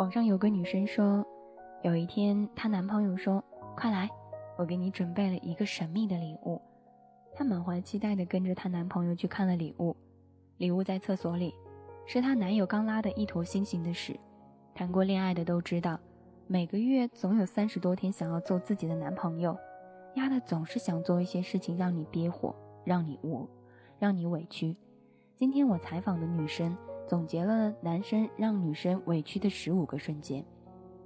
网上有个女生说，有一天她男朋友说：“快来，我给你准备了一个神秘的礼物。”她满怀期待地跟着她男朋友去看了礼物。礼物在厕所里，是她男友刚拉的一坨心形的屎。谈过恋爱的都知道，每个月总有三十多天想要做自己的男朋友，丫的总是想做一些事情让你憋火，让你无，让你委屈。今天我采访的女生。总结了男生让女生委屈的十五个瞬间。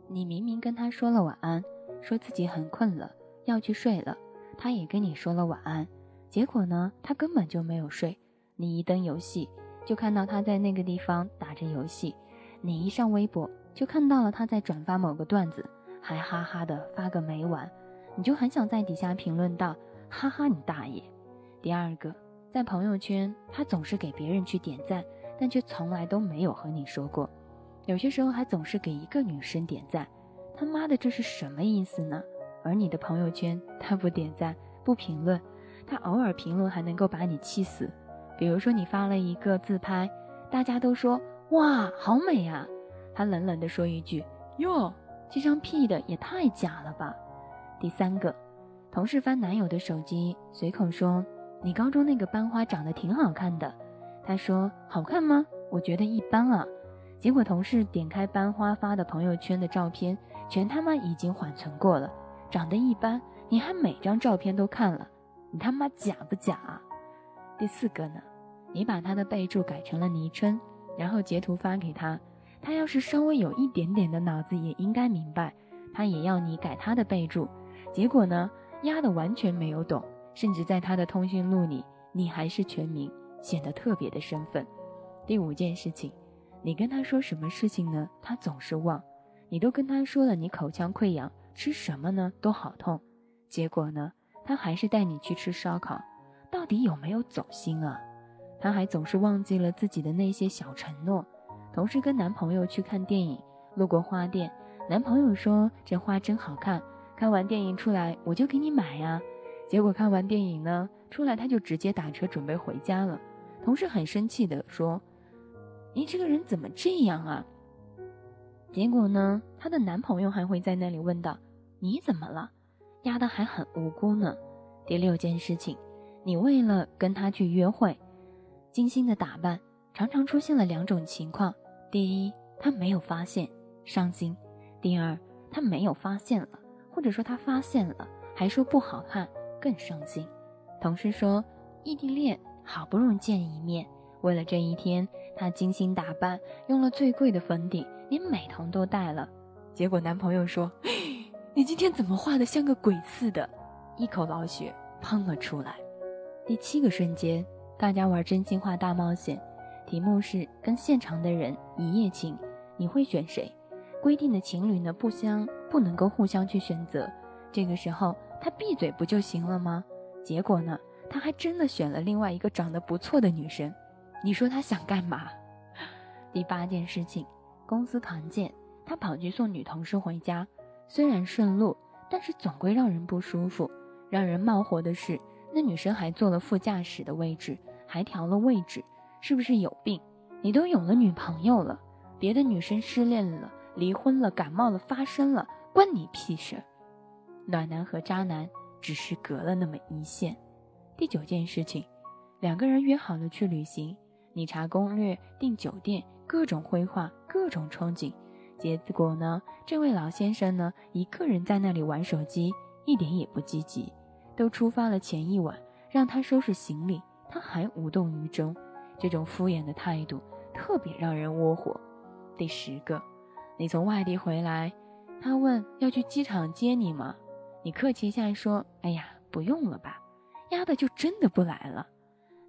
你明明跟他说了晚安，说自己很困了，要去睡了，他也跟你说了晚安，结果呢，他根本就没有睡。你一登游戏，就看到他在那个地方打着游戏；你一上微博，就看到了他在转发某个段子，还哈哈的发个没完。你就很想在底下评论道：“哈哈，你大爷！”第二个，在朋友圈，他总是给别人去点赞。但却从来都没有和你说过，有些时候还总是给一个女生点赞，他妈的这是什么意思呢？而你的朋友圈他不点赞不评论，他偶尔评论还能够把你气死。比如说你发了一个自拍，大家都说哇好美啊，他冷冷的说一句哟，这张 P 的也太假了吧。第三个，同事翻男友的手机，随口说你高中那个班花长得挺好看的。他说：“好看吗？我觉得一般啊。”结果同事点开班花发的朋友圈的照片，全他妈已经缓存过了，长得一般，你还每张照片都看了，你他妈假不假？啊？第四个呢？你把他的备注改成了昵称，然后截图发给他，他要是稍微有一点点的脑子，也应该明白，他也要你改他的备注。结果呢，丫的完全没有懂，甚至在他的通讯录里，你还是全名。显得特别的身份。第五件事情，你跟他说什么事情呢？他总是忘。你都跟他说了，你口腔溃疡，吃什么呢都好痛。结果呢，他还是带你去吃烧烤。到底有没有走心啊？他还总是忘记了自己的那些小承诺。同事跟男朋友去看电影，路过花店，男朋友说这花真好看。看完电影出来，我就给你买呀。结果看完电影呢，出来他就直接打车准备回家了。同事很生气地说：“你这个人怎么这样啊？”结果呢，她的男朋友还会在那里问道：“你怎么了？”压的还很无辜呢。第六件事情，你为了跟他去约会，精心的打扮，常常出现了两种情况：第一，他没有发现，伤心；第二，他没有发现了，或者说他发现了，还说不好看，更伤心。同事说：“异地恋。”好不容易见一面，为了这一天，她精心打扮，用了最贵的粉底，连美瞳都带了。结果男朋友说：“你今天怎么画的像个鬼似的？”一口老血喷了出来。第七个瞬间，大家玩真心话大冒险，题目是跟现场的人一夜情，你会选谁？规定的情侣呢不相不能够互相去选择。这个时候他闭嘴不就行了吗？结果呢？他还真的选了另外一个长得不错的女生，你说他想干嘛？第八件事情，公司团建，他跑去送女同事回家，虽然顺路，但是总归让人不舒服。让人冒火的是，那女生还坐了副驾驶的位置，还调了位置，是不是有病？你都有了女朋友了，别的女生失恋了、离婚了、感冒了、发生了，关你屁事？暖男和渣男只是隔了那么一线。第九件事情，两个人约好了去旅行，你查攻略、订酒店，各种规划，各种憧憬，结果呢，这位老先生呢，一个人在那里玩手机，一点也不积极。都出发了前一晚，让他收拾行李，他还无动于衷，这种敷衍的态度特别让人窝火。第十个，你从外地回来，他问要去机场接你吗？你客气一下说，哎呀，不用了吧。丫的就真的不来了，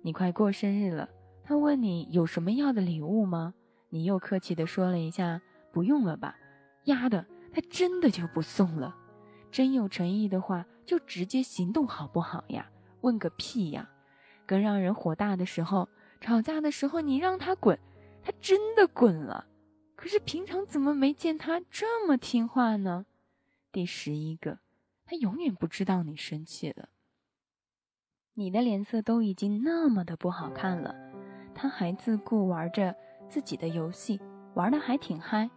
你快过生日了，他问你有什么要的礼物吗？你又客气的说了一下，不用了吧。丫的，他真的就不送了。真有诚意的话，就直接行动好不好呀？问个屁呀！更让人火大的时候，吵架的时候你让他滚，他真的滚了。可是平常怎么没见他这么听话呢？第十一个，他永远不知道你生气了。你的脸色都已经那么的不好看了，他还自顾玩着自己的游戏，玩的还挺嗨，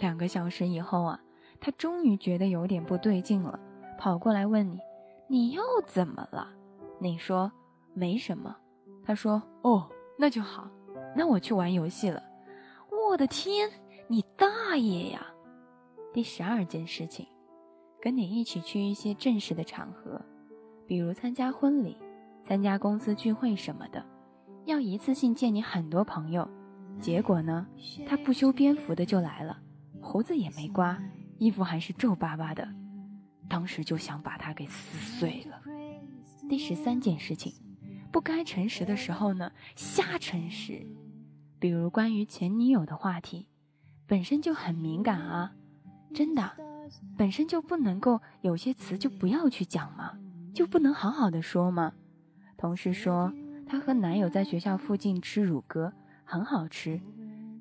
两个小时以后啊，他终于觉得有点不对劲了，跑过来问你：“你又怎么了？”你说：“没什么。”他说：“哦，那就好，那我去玩游戏了。”我的天，你大爷呀！第十二件事情，跟你一起去一些正式的场合，比如参加婚礼、参加公司聚会什么的，要一次性见你很多朋友。结果呢，他不修边幅的就来了，胡子也没刮，衣服还是皱巴巴的，当时就想把他给撕碎了。第十三件事情，不该诚实的时候呢，瞎诚实，比如关于前女友的话题，本身就很敏感啊，真的，本身就不能够有些词就不要去讲吗？就不能好好的说吗？同事说她和男友在学校附近吃乳鸽。很好吃，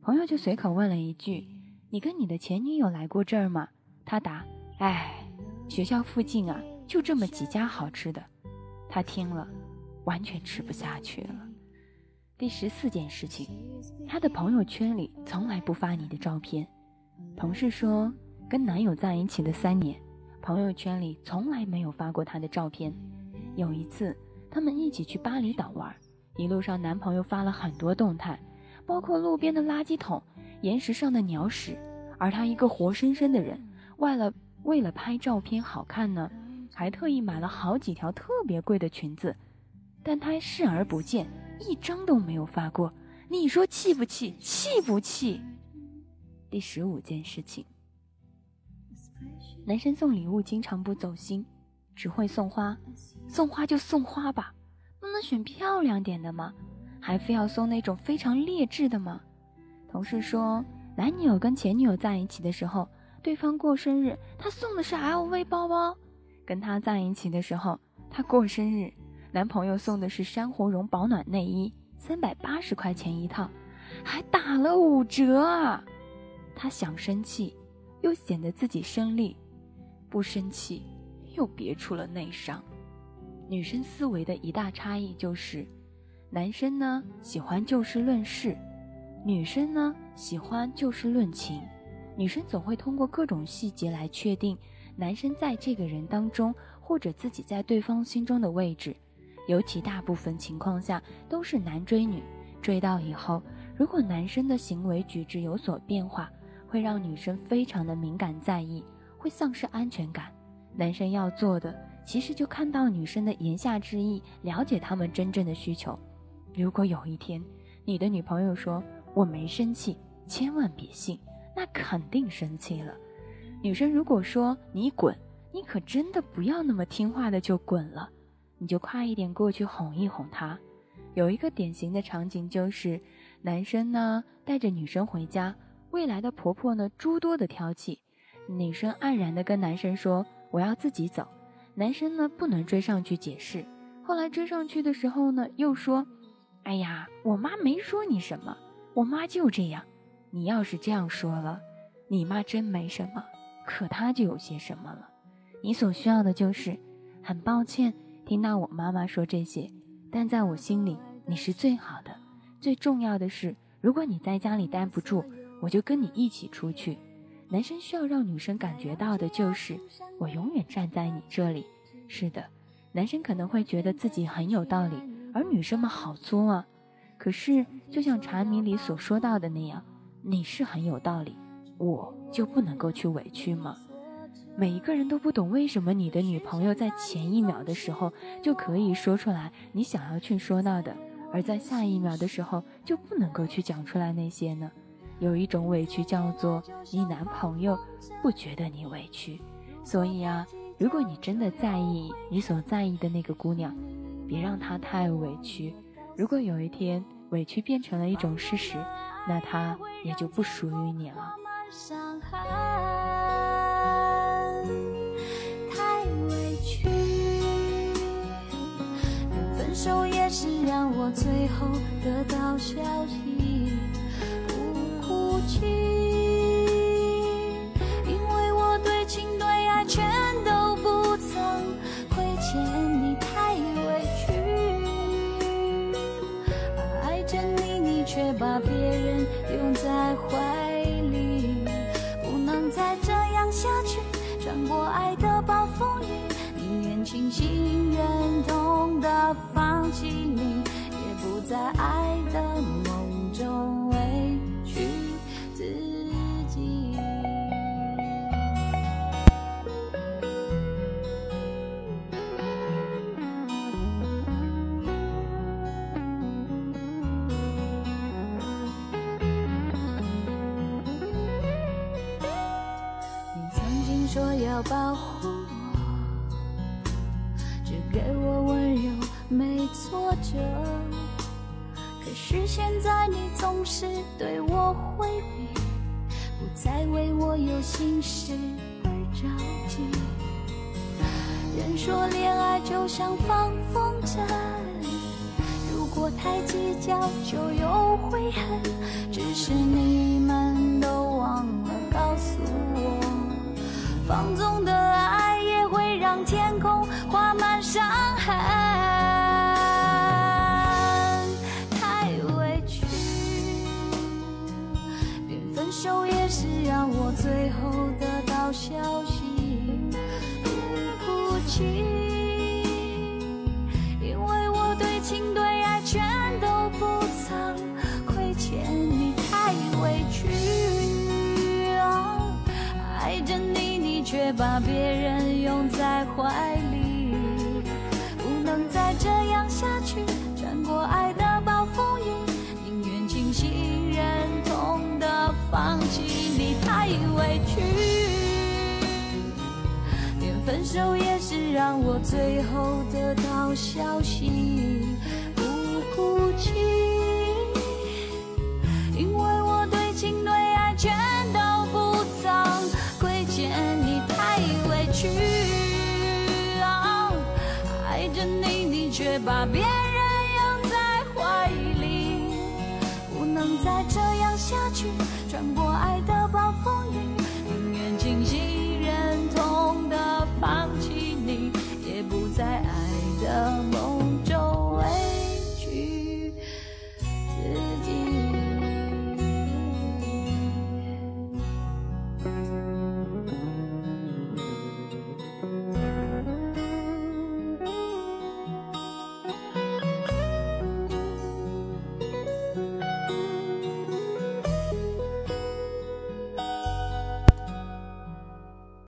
朋友就随口问了一句：“你跟你的前女友来过这儿吗？”他答：“哎，学校附近啊，就这么几家好吃的。”他听了，完全吃不下去了。第十四件事情，他的朋友圈里从来不发你的照片。同事说，跟男友在一起的三年，朋友圈里从来没有发过他的照片。有一次，他们一起去巴厘岛玩，一路上男朋友发了很多动态。包括路边的垃圾桶、岩石上的鸟屎，而他一个活生生的人，为了为了拍照片好看呢，还特意买了好几条特别贵的裙子，但他视而不见，一张都没有发过。你说气不气？气不气？第十五件事情，男生送礼物经常不走心，只会送花，送花就送花吧，不能选漂亮点的吗？还非要送那种非常劣质的吗？同事说，男女友跟前女友在一起的时候，对方过生日，他送的是 LV 包包；跟他在一起的时候，他过生日，男朋友送的是珊瑚绒保暖内衣，三百八十块钱一套，还打了五折啊！他想生气，又显得自己生力；不生气，又别出了内伤。女生思维的一大差异就是。男生呢喜欢就事论事，女生呢喜欢就事论情。女生总会通过各种细节来确定男生在这个人当中或者自己在对方心中的位置，尤其大部分情况下都是男追女，追到以后，如果男生的行为举止有所变化，会让女生非常的敏感在意，会丧失安全感。男生要做的其实就看到女生的言下之意，了解他们真正的需求。如果有一天，你的女朋友说我没生气，千万别信，那肯定生气了。女生如果说你滚，你可真的不要那么听话的就滚了，你就快一点过去哄一哄她。有一个典型的场景就是，男生呢带着女生回家，未来的婆婆呢诸多的挑剔，女生黯然的跟男生说我要自己走，男生呢不能追上去解释，后来追上去的时候呢又说。哎呀，我妈没说你什么，我妈就这样。你要是这样说了，你妈真没什么，可她就有些什么了。你所需要的就是，很抱歉听到我妈妈说这些，但在我心里你是最好的。最重要的是，如果你在家里待不住，我就跟你一起出去。男生需要让女生感觉到的就是，我永远站在你这里。是的，男生可能会觉得自己很有道理。而女生们好作啊，可是就像茶米里所说到的那样，你是很有道理，我就不能够去委屈吗？每一个人都不懂为什么你的女朋友在前一秒的时候就可以说出来你想要去说到的，而在下一秒的时候就不能够去讲出来那些呢？有一种委屈叫做你男朋友不觉得你委屈，所以啊，如果你真的在意你所在意的那个姑娘。别让她太委屈。如果有一天委屈变成了一种事实，那他也就不属于你了。太委屈，分手也是让我最后得到消息，情，因为我对情对爱全都不曾亏欠你，太委屈。爱着你，你却把别人拥在怀里，不能再这样下去。穿过爱的暴风雨，宁愿清醒忍痛的放弃你，也不在爱的梦中。说要保护我，只给我温柔，没挫折。可是现在你总是对我回避，不再为我有心事而着急。人说恋爱就像放风筝，如果太计较就有悔恨。只是你们都忘了告诉我，放纵的爱也会让天空画满伤痕。太委屈，连分手也是让我最后得到消息。不哭泣，因为我对情对你，你却把别人拥在怀里，不能再这样下去，穿过爱的暴风雨，宁愿清醒忍痛的放弃你，太委屈。连分手也是让我最后得到消息，不哭泣，把别人拥在怀里，不能再这样下去，转过。